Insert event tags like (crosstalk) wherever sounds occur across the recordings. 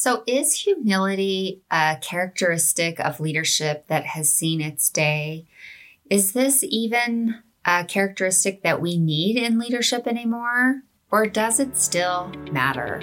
So, is humility a characteristic of leadership that has seen its day? Is this even a characteristic that we need in leadership anymore? Or does it still matter?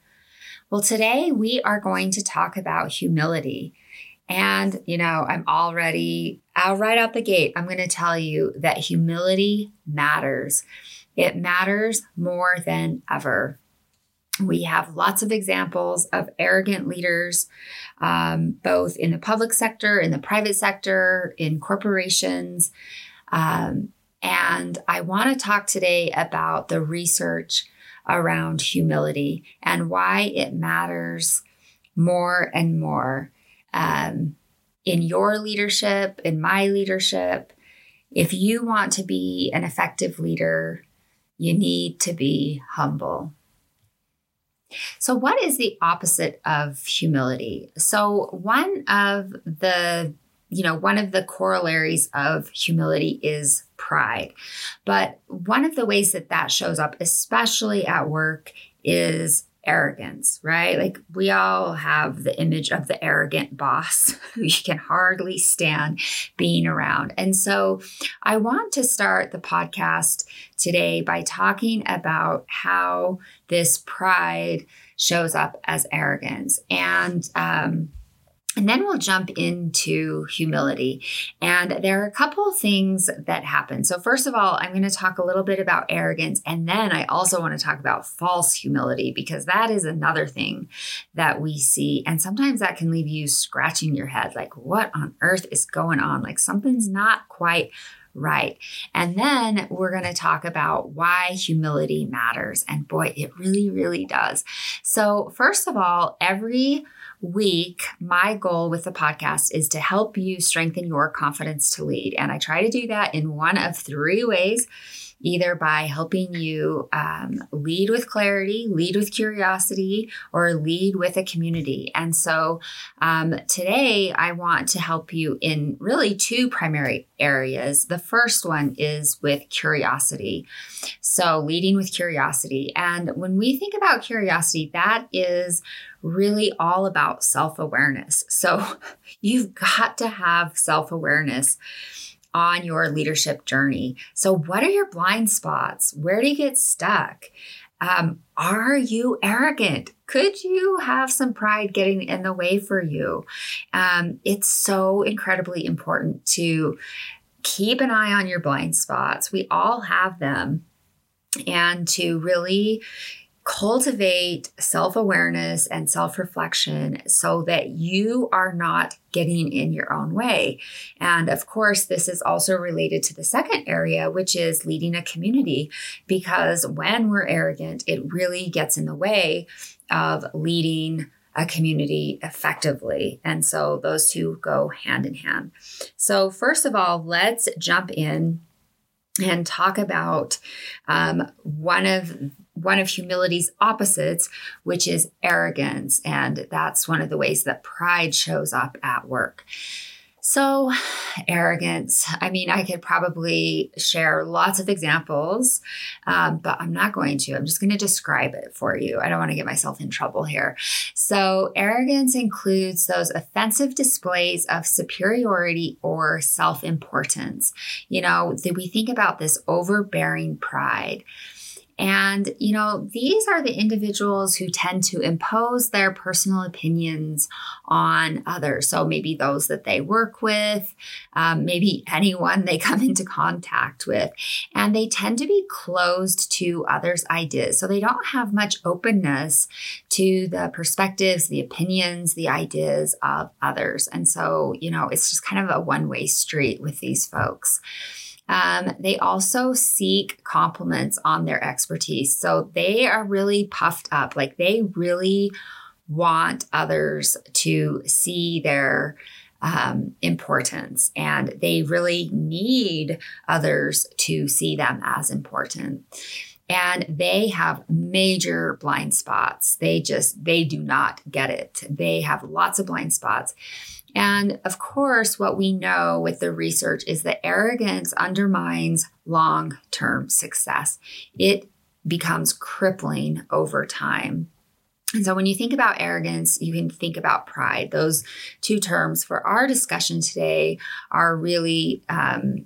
Well, today we are going to talk about humility. And, you know, I'm already out right out the gate. I'm going to tell you that humility matters. It matters more than ever. We have lots of examples of arrogant leaders, um, both in the public sector, in the private sector, in corporations. Um, and I want to talk today about the research around humility and why it matters more and more um, in your leadership, in my leadership. If you want to be an effective leader, you need to be humble. So, what is the opposite of humility? So, one of the you know, one of the corollaries of humility is pride. But one of the ways that that shows up, especially at work, is arrogance, right? Like we all have the image of the arrogant boss (laughs) who you can hardly stand being around. And so I want to start the podcast today by talking about how this pride shows up as arrogance. And, um, and then we'll jump into humility. And there are a couple things that happen. So, first of all, I'm going to talk a little bit about arrogance. And then I also want to talk about false humility because that is another thing that we see. And sometimes that can leave you scratching your head like, what on earth is going on? Like, something's not quite right. And then we're going to talk about why humility matters. And boy, it really, really does. So, first of all, every week, my goal with the podcast is to help you strengthen your confidence to lead. And I try to do that in one of three ways either by helping you um, lead with clarity, lead with curiosity, or lead with a community. And so um, today I want to help you in really two primary areas. The first one is with curiosity. So, leading with curiosity. And when we think about curiosity, that is really all about self awareness. So, (laughs) you've got to have self awareness on your leadership journey. So, what are your blind spots? Where do you get stuck? Um, are you arrogant? Could you have some pride getting in the way for you? Um, it's so incredibly important to keep an eye on your blind spots. We all have them. And to really cultivate self awareness and self reflection so that you are not getting in your own way. And of course, this is also related to the second area, which is leading a community, because when we're arrogant, it really gets in the way of leading a community effectively. And so those two go hand in hand. So, first of all, let's jump in and talk about um, one of one of humility's opposites, which is arrogance. And that's one of the ways that pride shows up at work. So, arrogance. I mean, I could probably share lots of examples, um, but I'm not going to. I'm just going to describe it for you. I don't want to get myself in trouble here. So, arrogance includes those offensive displays of superiority or self importance. You know, we think about this overbearing pride. And, you know, these are the individuals who tend to impose their personal opinions on others. So maybe those that they work with, um, maybe (laughs) anyone they come into contact with. And they tend to be closed to others' ideas. So they don't have much openness to the perspectives, the opinions, the ideas of others. And so, you know, it's just kind of a one way street with these folks. Um, they also seek compliments on their expertise. So they are really puffed up, like they really want others to see their um, importance and they really need others to see them as important. And they have major blind spots. They just they do not get it. They have lots of blind spots and of course what we know with the research is that arrogance undermines long-term success it becomes crippling over time and so when you think about arrogance, you can think about pride. Those two terms for our discussion today are really um,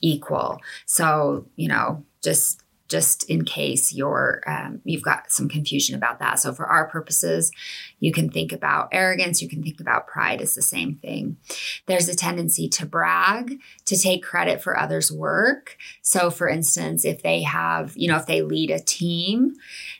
equal. So, you know, just just in case you're um, you've got some confusion about that. So for our purposes, you can think about arrogance, you can think about pride as the same thing. There's a tendency to brag, to take credit for others' work. So for instance, if they have, you know, if they lead a team,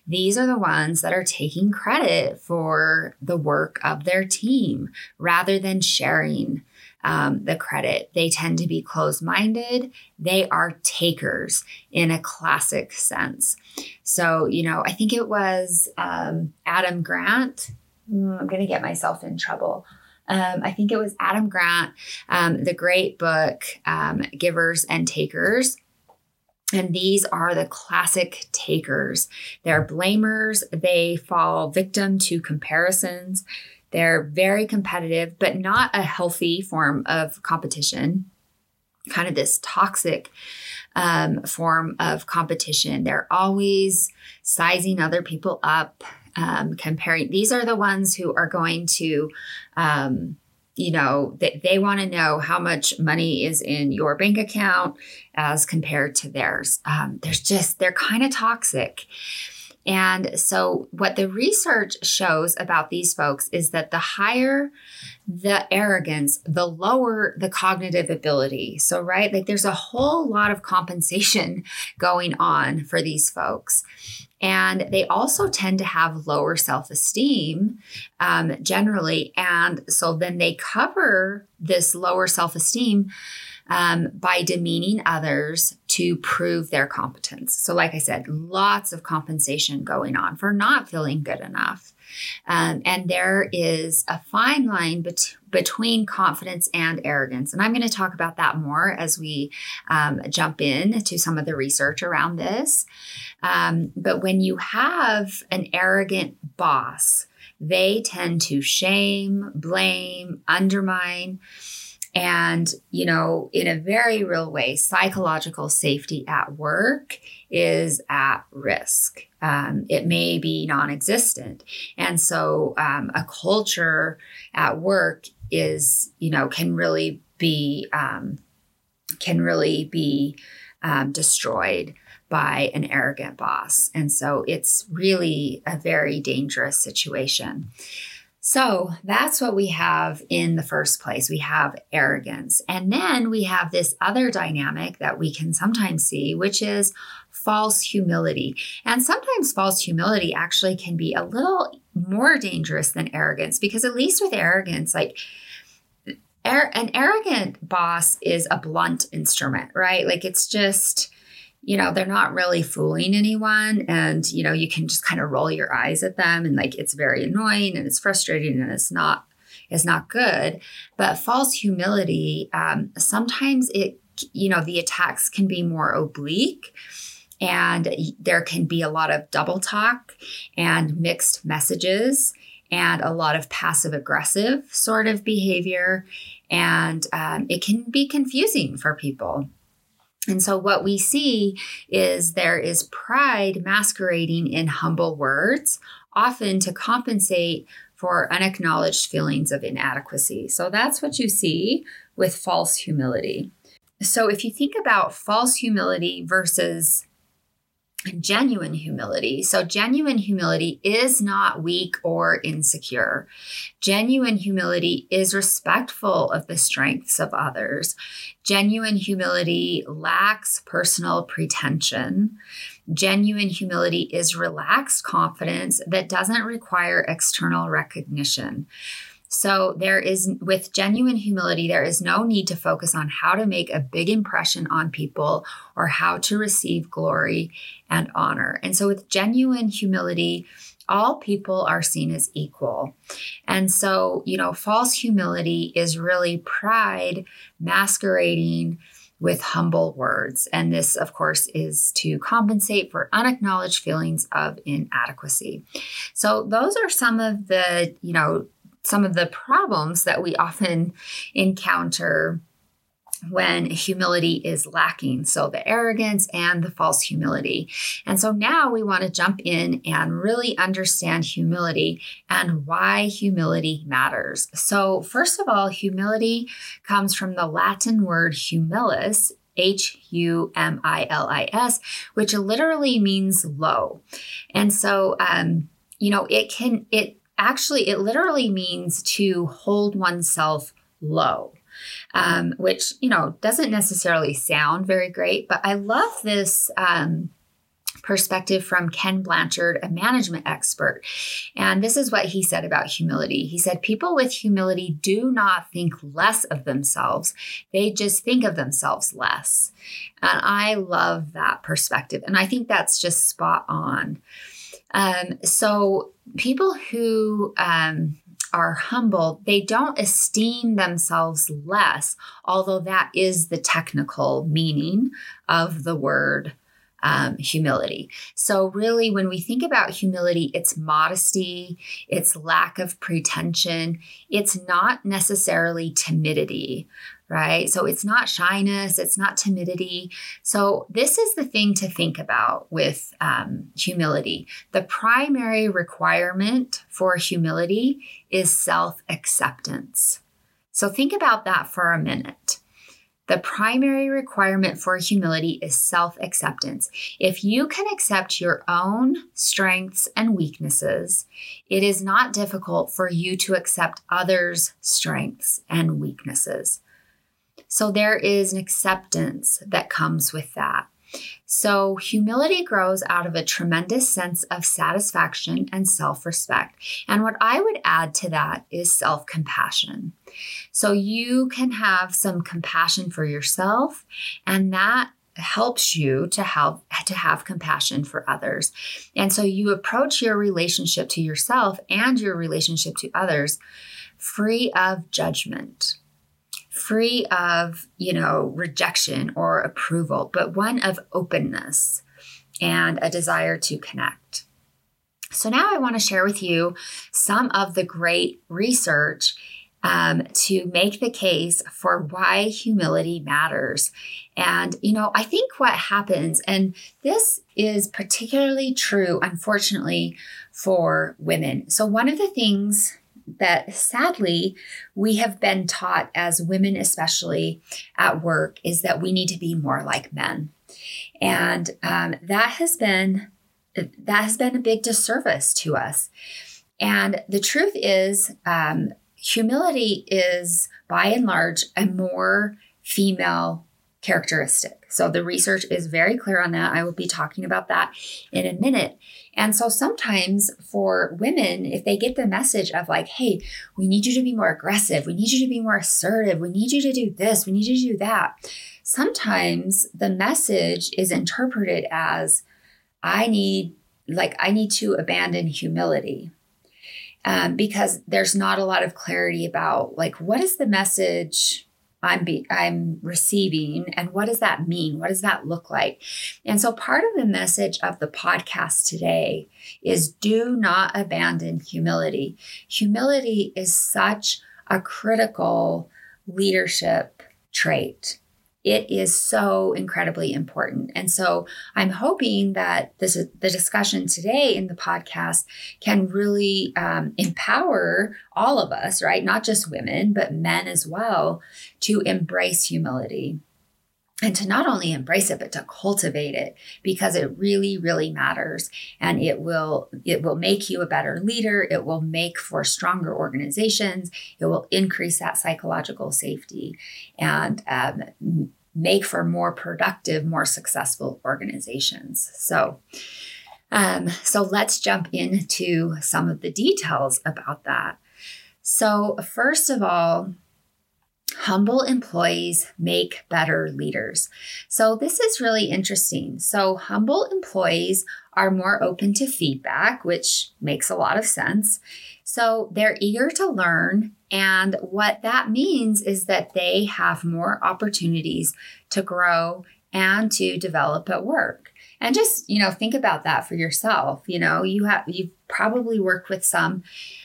these are the ones that are taking credit for the work of their team rather than sharing um, the credit. They tend to be closed minded. They are takers in a classic sense. So, you know, I think it was um, Adam Grant. Mm, I'm going to get myself in trouble. Um, I think it was Adam Grant, um, the great book, um, Givers and Takers. And these are the classic takers. They're blamers. They fall victim to comparisons. They're very competitive, but not a healthy form of competition, kind of this toxic um, form of competition. They're always sizing other people up, um, comparing. These are the ones who are going to, um, you know, they, they want to know how much money is in your bank account as compared to theirs. Um, there's just, they're kind of toxic. And so, what the research shows about these folks is that the higher the arrogance, the lower the cognitive ability. So, right, like there's a whole lot of compensation (laughs) going on for these folks. And they also tend to have lower self esteem um, generally. And so then they cover this lower self esteem um, by demeaning others to prove their competence. So, like I said, lots of compensation going on for not feeling good enough. Um, and there is a fine line bet- between confidence and arrogance. And I'm going to talk about that more as we um, jump in to some of the research around this. Um, but when you have an arrogant boss, they tend to shame, blame, undermine and, you know, in a very real way, psychological safety at work is at risk. Um, it may be non existent. And so um, a culture at work is, you know, can really be, um, can really be um, destroyed by an arrogant boss. And so it's really a very dangerous situation. So that's what we have in the first place. We have arrogance. And then we have this other dynamic that we can sometimes see, which is false humility. And sometimes false humility actually can be a little more dangerous than arrogance because, at least with arrogance, like, an arrogant boss is a blunt instrument, right? Like it's just you know, they're not really fooling anyone. And, you know, you can just kind of roll your eyes at them and like it's very annoying and it's frustrating and it's not is not good. But false humility, um, sometimes it, you know, the attacks can be more oblique and there can be a lot of double talk and mixed messages and a lot of passive aggressive sort of behavior. And um, it can be confusing for people. And so, what we see is there is pride masquerading in humble words, often to compensate for unacknowledged feelings of inadequacy. So, that's what you see with false humility. So, if you think about false humility versus genuine humility. So, genuine humility is not weak or insecure. Genuine humility is respectful of the strengths of others. Genuine humility lacks personal pretension. Genuine humility is relaxed confidence that doesn't require external recognition. So there is, with genuine humility, there is no need to focus on how to make a big impression on people or how to receive glory and honor. And so with genuine humility, all people are seen as equal. And so, you know, false humility is really pride masquerading with humble words. And this, of course, is to compensate for unacknowledged feelings of inadequacy. So, those are some of the, you know, some of the problems that we often encounter when humility is lacking. So, the arrogance and the false humility. And so, now we want to jump in and really understand humility and why humility matters. So, first of all, humility comes from the Latin word humilis. H U M I L I S, which literally means low. And so, um, you know, it can, it actually, it literally means to hold oneself low um, which, you know, doesn't necessarily sound very great, but I love this. Um, perspective from Ken Blanchard, a management expert. And this is what he said about humility. He said, People with humility do not think less of themselves, they just think of themselves less. And I love that perspective. And I think that's just spot on. Um, so, people who, um, are humble, they don't esteem themselves less, although that is the technical meaning of the word um, humility. So, really, when we think about humility, it's modesty, it's lack of pretension, it's not necessarily timidity, right? So it's not shyness, it's not timidity. So, this is the thing to think about with um, humility. The primary requirement for humility is self acceptance. So, think about that for a minute. The primary requirement for humility is self acceptance. If you can accept your own strengths and weaknesses, it is not difficult for you to accept others' strengths and weaknesses. So there is an acceptance that comes with that. So, humility grows out of a tremendous sense of satisfaction and self respect. And what I would add to that is self compassion. So, you can have some compassion for yourself, and that helps you to have to have compassion for others. And so you approach your relationship to yourself and your relationship to others free of judgment free of, you know, rejection or approval, but one of openness and a desire to connect. So now I want to share with you some of the great research um, to make the case for why humility matters. And, you know, I think what happens, and this is particularly true, unfortunately, for women. So, one of the things that sadly we have been taught as women, especially at work, is that we need to be more like men. And um, that has been that has been a big disservice to us. And the truth is, um, humility is by and large a more female characteristic. So the research is very clear on that. I will be talking about that in a minute. And so sometimes for women, if they get the message of like, hey, we need you to be more aggressive, we need you to be more assertive, we need you to do this, we need you to do that, sometimes the message is interpreted as, I need, like, I need to abandon humility. Um, because there's not a lot of clarity about like what is the message I'm be, I'm receiving and what does that mean? What does that look like? And so part of the message of the podcast today is do not abandon humility. Humility is such a critical leadership trait it is so incredibly important. And so I'm hoping that this the discussion today in the podcast can really um, empower all of us, right? Not just women, but men as well, to embrace humility and to not only embrace it but to cultivate it because it really really matters and it will it will make you a better leader. It will make for stronger organizations. It will increase that psychological safety and um, make for more productive more successful organizations. So um, so let's jump into some of the details about that. So first of all humble employees make better leaders. So, this is really interesting. So, humble employees are more open to feedback, which makes a lot of sense. So, they're eager to learn. And what that means is that they have more opportunities to grow and to develop at work. And just, you know, think about that for yourself. You know, you have, you've probably worked with some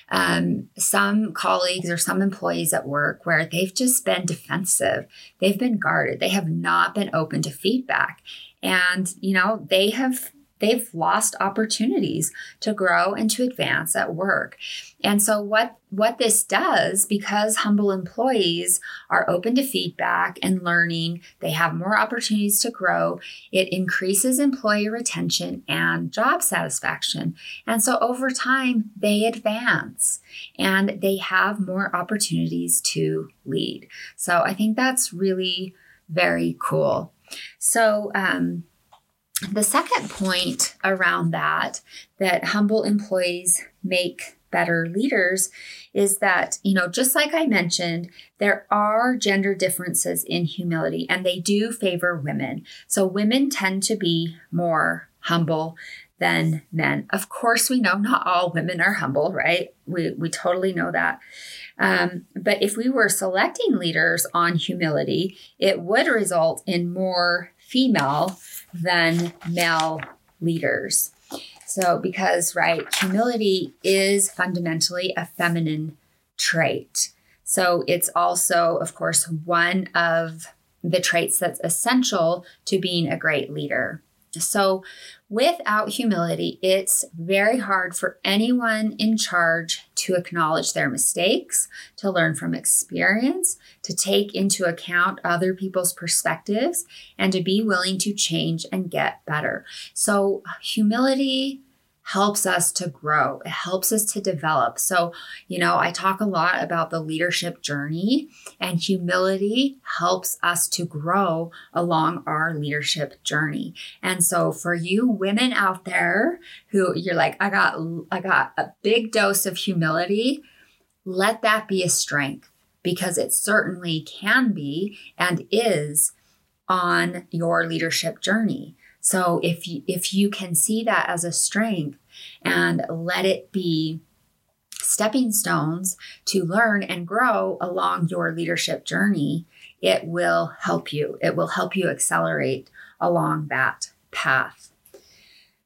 um, some colleagues or some employees at work where they've just been defensive. They've been guarded. They have not been open to feedback. And, you know, they have they've lost opportunities to grow and to advance at work. And so what what this does because humble employees are open to feedback and learning, they have more opportunities to grow, it increases employee retention and job satisfaction. And so over time they advance and they have more opportunities to lead. So I think that's really very cool. So um the second point around that, that humble employees make better leaders, is that, you know, just like I mentioned, there are gender differences in humility and they do favor women. So women tend to be more humble than men. Of course, we know not all women are humble, right? We, we totally know that. Um, but if we were selecting leaders on humility, it would result in more female than male leaders. So, because, right, humility is fundamentally a feminine trait. So, it's also, of course, one of the traits that's essential to being a great leader. So, without humility, it's very hard for anyone in charge to acknowledge their mistakes, to learn from experience, to take into account other people's perspectives, and to be willing to change and get better. So, humility helps us to grow. It helps us to develop. So, you know, I talk a lot about the leadership journey, and humility helps us to grow along our leadership journey. And so, for you women out there who you're like, I got, I got a big dose of humility, let that be a strength because it certainly can be and is on your leadership journey. So if you, if you can see that as a strength and let it be stepping stones to learn and grow along your leadership journey, it will help you. It will help you accelerate along that path.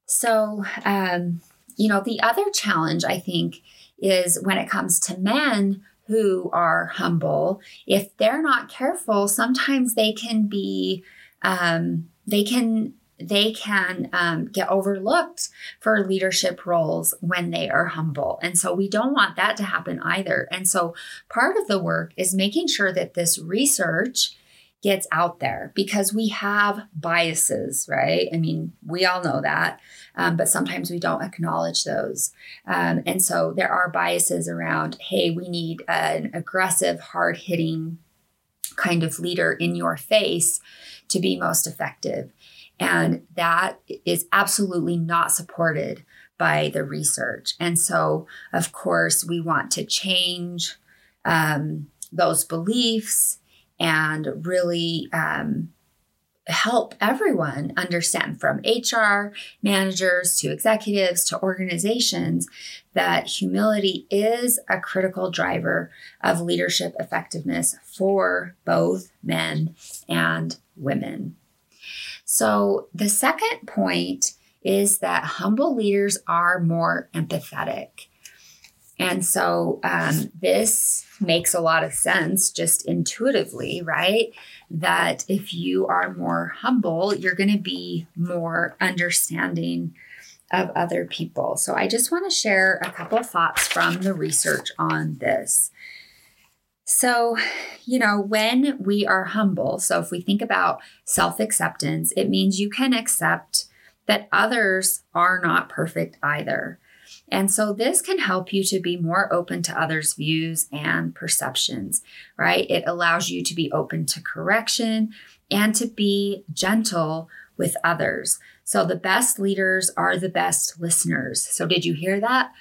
So, um, you know, the other challenge I think is when it comes to men who are humble, if they're not careful, sometimes they can be, um, they can they can um, get overlooked for leadership roles when they are humble. And so we don't want that to happen either. And so part of the work is making sure that this research gets out there because we have biases, right? I mean, we all know that, um, but sometimes we don't acknowledge those. Um, and so there are biases around hey, we need an aggressive, hard hitting kind of leader in your face to be most effective. And that is absolutely not supported by the research. And so, of course, we want to change um, those beliefs and really um, help everyone understand from HR managers to executives to organizations that humility is a critical driver of leadership effectiveness for both men and women. So, the second point is that humble leaders are more empathetic. And so, um, this makes a lot of sense just intuitively, right? That if you are more humble, you're going to be more understanding of other people. So, I just want to share a couple thoughts from the research on this. So, you know, when we are humble, so if we think about self acceptance, it means you can accept that others are not perfect either. And so this can help you to be more open to others' views and perceptions, right? It allows you to be open to correction and to be gentle with others. So the best leaders are the best listeners. So did you hear that?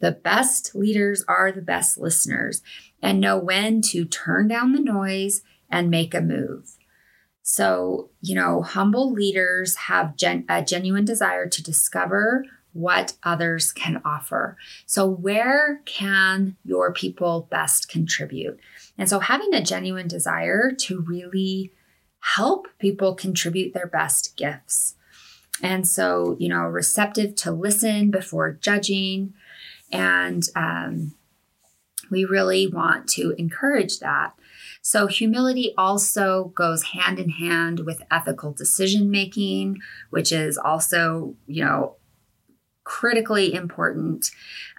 The best leaders are the best listeners and know when to turn down the noise and make a move. So, you know, humble leaders have gen- a genuine desire to discover what others can offer. So, where can your people best contribute? And so, having a genuine desire to really help people contribute their best gifts. And so, you know, receptive to listen before judging. And um, we really want to encourage that. So, humility also goes hand in hand with ethical decision making, which is also, you know, critically important.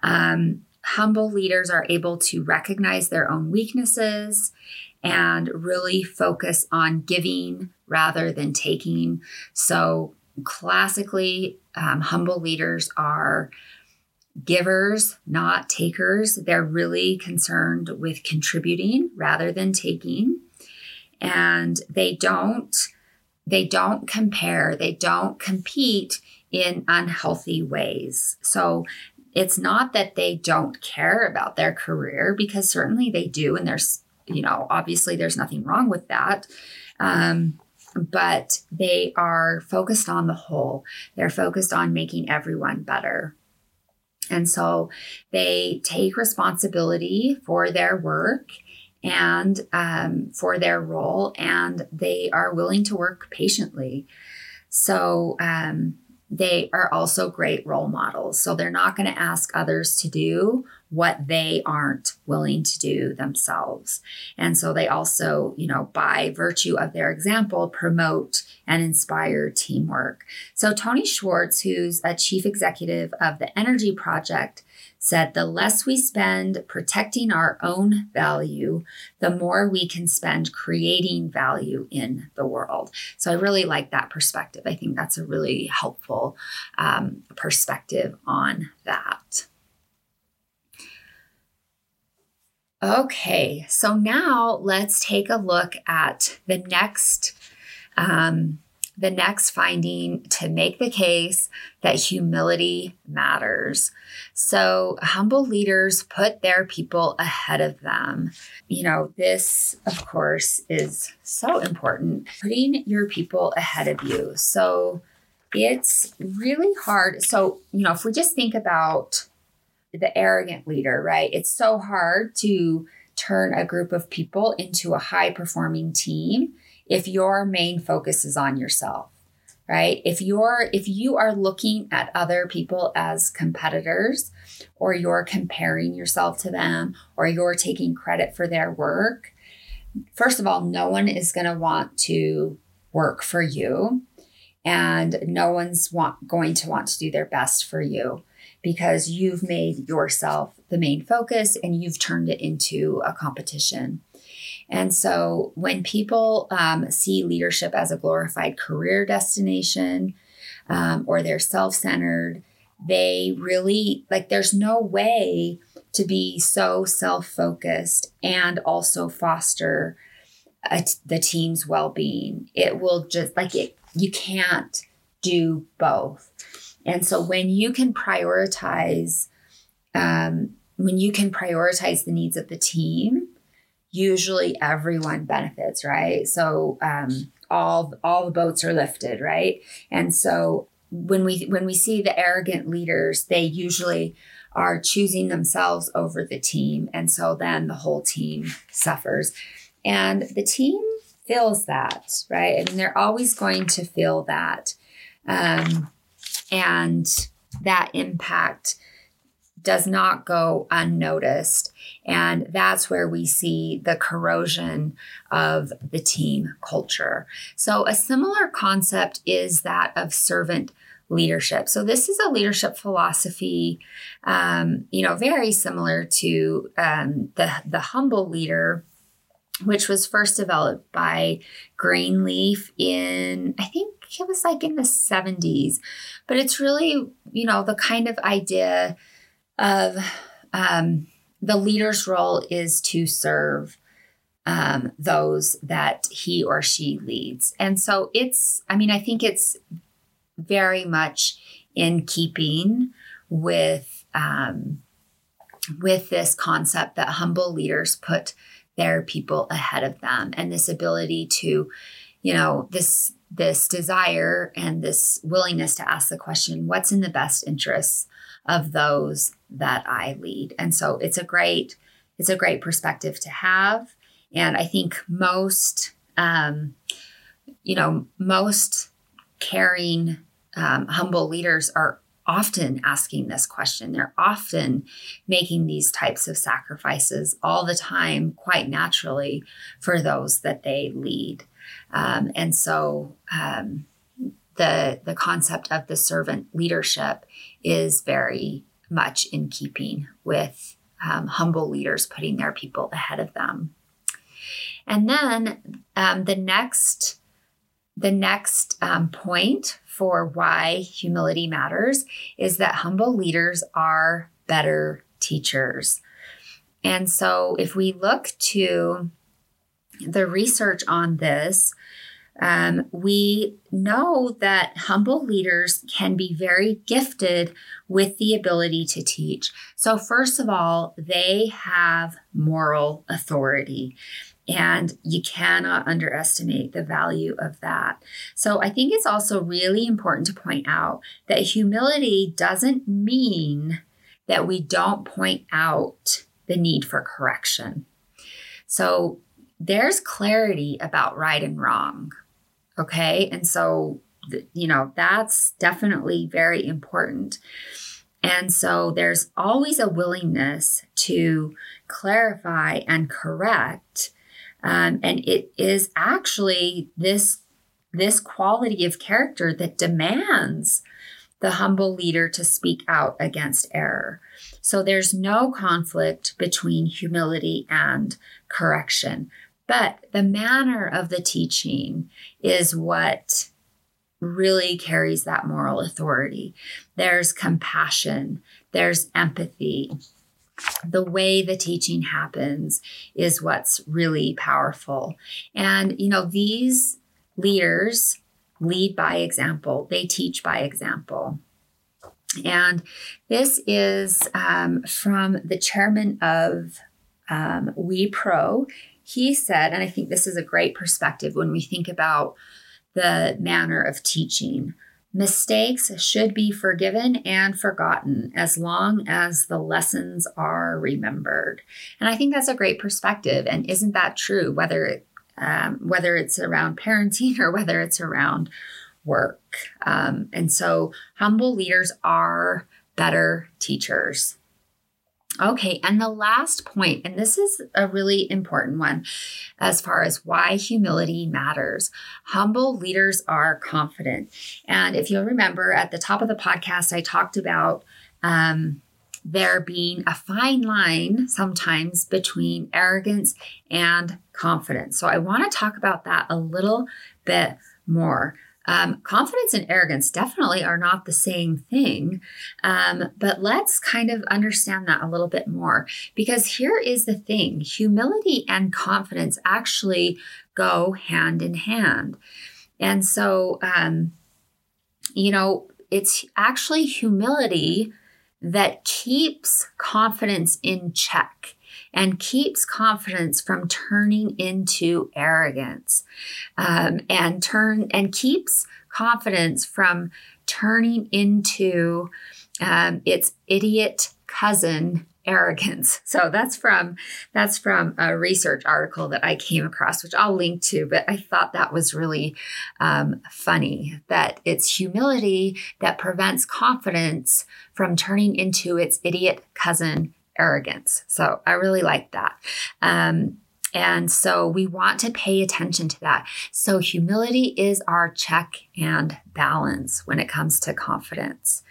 Um, humble leaders are able to recognize their own weaknesses and really focus on giving rather than taking. So, classically, um, humble leaders are givers, not takers. They're really concerned with contributing rather than taking. And they don't they don't compare, they don't compete in unhealthy ways. So it's not that they don't care about their career because certainly they do and there's you know obviously there's nothing wrong with that um, but they are focused on the whole they're focused on making everyone better and so they take responsibility for their work and um, for their role, and they are willing to work patiently. So um, they are also great role models. So they're not going to ask others to do what they aren't willing to do themselves. And so they also, you know, by virtue of their example, promote and inspire teamwork. So Tony Schwartz, who's a chief executive of the Energy Project, said the less we spend protecting our own value, the more we can spend creating value in the world. So I really like that perspective. I think that's a really helpful um, perspective on that. Okay, so now let's take a look at the next um, the next finding to make the case that humility matters. So, humble leaders put their people ahead of them. You know, this, of course, is so important putting your people ahead of you. So, it's really hard. So, you know, if we just think about the arrogant leader, right? It's so hard to turn a group of people into a high performing team if your main focus is on yourself right if you're if you are looking at other people as competitors or you're comparing yourself to them or you're taking credit for their work first of all no one is going to want to work for you and no one's want, going to want to do their best for you because you've made yourself the main focus and you've turned it into a competition. And so when people um, see leadership as a glorified career destination um, or they're self centered, they really like, there's no way to be so self focused and also foster the team's well being. It will just like it, you can't do both. And so when you can prioritize, um, when you can prioritize the needs of the team, usually everyone benefits, right? So um, all all the boats are lifted, right? And so when we when we see the arrogant leaders, they usually are choosing themselves over the team, and so then the whole team suffers, and the team feels that, right? I mean, they're always going to feel that. Um, and that impact does not go unnoticed. And that's where we see the corrosion of the team culture. So, a similar concept is that of servant leadership. So, this is a leadership philosophy, um, you know, very similar to um, the, the humble leader which was first developed by Greenleaf in, I think it was like in the 70s. But it's really, you know, the kind of idea of um, the leader's role is to serve um, those that he or she leads. And so it's, I mean, I think it's very much in keeping with um, with this concept that humble leaders put their people ahead of them and this ability to, you know, this this desire and this willingness to ask the question, what's in the best interests of those that I lead? And so it's a great, it's a great perspective to have. And I think most, um, you know, most caring, um, humble leaders are often asking this question. They're often making these types of sacrifices all the time, quite naturally, for those that they lead. Um, and so um, the, the concept of the servant leadership is very much in keeping with um, humble leaders putting their people ahead of them. And then um, the next the next um, point for why humility matters is that humble leaders are better teachers. And so if we look to the research on this, um, we know that humble leaders can be very gifted with the ability to teach. So, first of all, they have moral authority. And you cannot underestimate the value of that. So, I think it's also really important to point out that humility doesn't mean that we don't point out the need for correction. So, there's clarity about right and wrong. Okay. And so, you know, that's definitely very important. And so there's always a willingness to clarify and correct. Um, and it is actually this, this quality of character that demands the humble leader to speak out against error. So there's no conflict between humility and correction. But the manner of the teaching is what really carries that moral authority. There's compassion, there's empathy. The way the teaching happens is what's really powerful. And, you know, these leaders lead by example, they teach by example. And this is um, from the chairman of um, Wipro he said, and I think this is a great perspective when we think about the manner of teaching. Mistakes should be forgiven and forgotten as long as the lessons are remembered. And I think that's a great perspective. And isn't that true? Whether um, whether it's around parenting or whether it's around work. Um, and so, humble leaders are better teachers. Okay, and the last point, and this is a really important one as far as why humility matters. Humble leaders are confident. And if you'll remember at the top of the podcast, I talked about um, there being a fine line sometimes between arrogance and confidence. So I want to talk about that a little bit more. Um, confidence and arrogance definitely are not the same thing, um, but let's kind of understand that a little bit more because here is the thing. Humility and confidence actually go hand in hand. And so, um, you know, it's actually humility that keeps confidence in check and keeps confidence from turning into arrogance um, and turn and keeps confidence from turning into um, its idiot cousin arrogance. (laughs) So that's from that's from a research article that I came across, which I'll link to. But I thought that was really um, funny that it's humility that prevents confidence from turning into its idiot cousin arrogance. So I really like that. Um, and so we want to pay attention to that. So humility is our check and balance when it comes to confidence.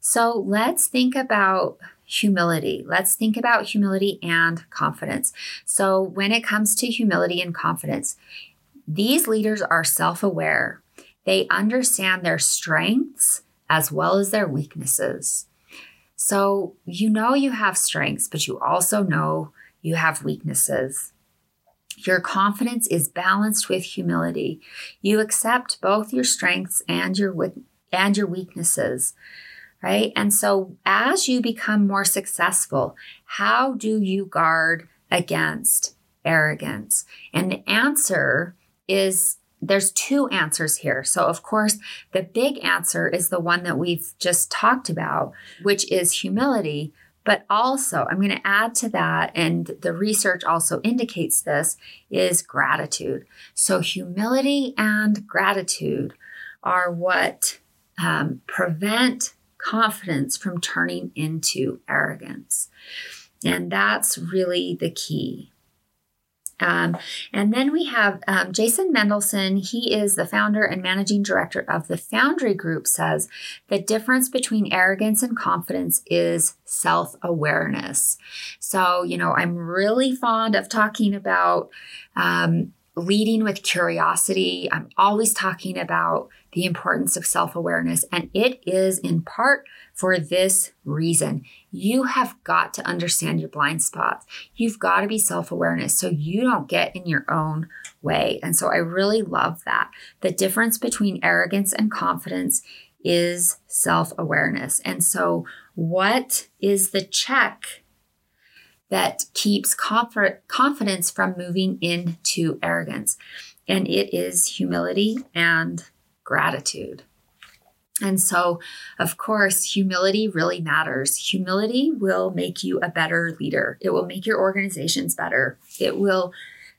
So let's think about humility. Let's think about humility and confidence. So when it comes to humility and confidence, these leaders are self aware. They understand their strengths as well as their weaknesses. So you know you have strengths, but you also know you have weaknesses. Your confidence is balanced with humility. You accept both your strengths and your and your weaknesses. right? And so as you become more successful, how do you guard against arrogance? And the answer is there's two answers here. So, of course, the big answer is the one that we've just talked about, which is humility. But also, I'm going to add to that, and the research also indicates this, is gratitude. So, humility and gratitude are what um, prevent confidence from turning into arrogance. And that's really the key. Um, and then we have um, Jason Mendelson. He is the founder and managing director of the Foundry Group. Says the difference between arrogance and confidence is self awareness. So, you know, I'm really fond of talking about um, leading with curiosity. I'm always talking about the importance of self awareness, and it is in part for this reason. You have got to understand your blind spots. You've got to be self awareness so you don't get in your own way. And so I really love that. The difference between arrogance and confidence is self awareness. And so, what is the check that keeps confidence from moving into arrogance. And it is humility and gratitude. And so, of course, humility really matters. Humility will make you a better leader. It will make your organizations better. It will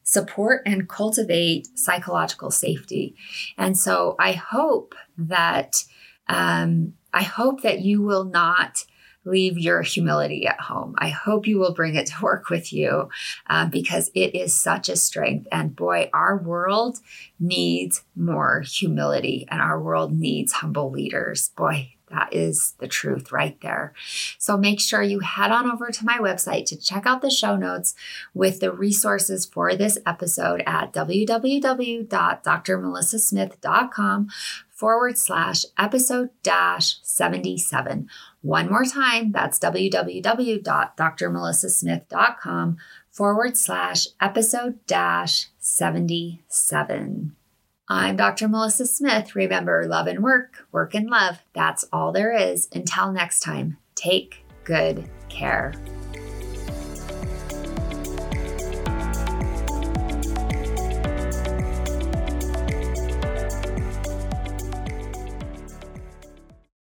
support and cultivate psychological safety. And so, I hope that um, I hope that you will not leave your humility at home. I hope you will bring it to work with you um, because it is such a strength. And boy, our world needs more humility and our world needs humble leaders. Boy, that is the truth right there. So make sure you head on over to my website to check out the show notes with the resources for this episode at www.drmelissasmith.com forward slash episode dash 77. One more time, that's www.drmelissasmith.com forward slash episode dash 77. I'm Dr. Melissa Smith. Remember, love and work, work and love. That's all there is. Until next time, take good care.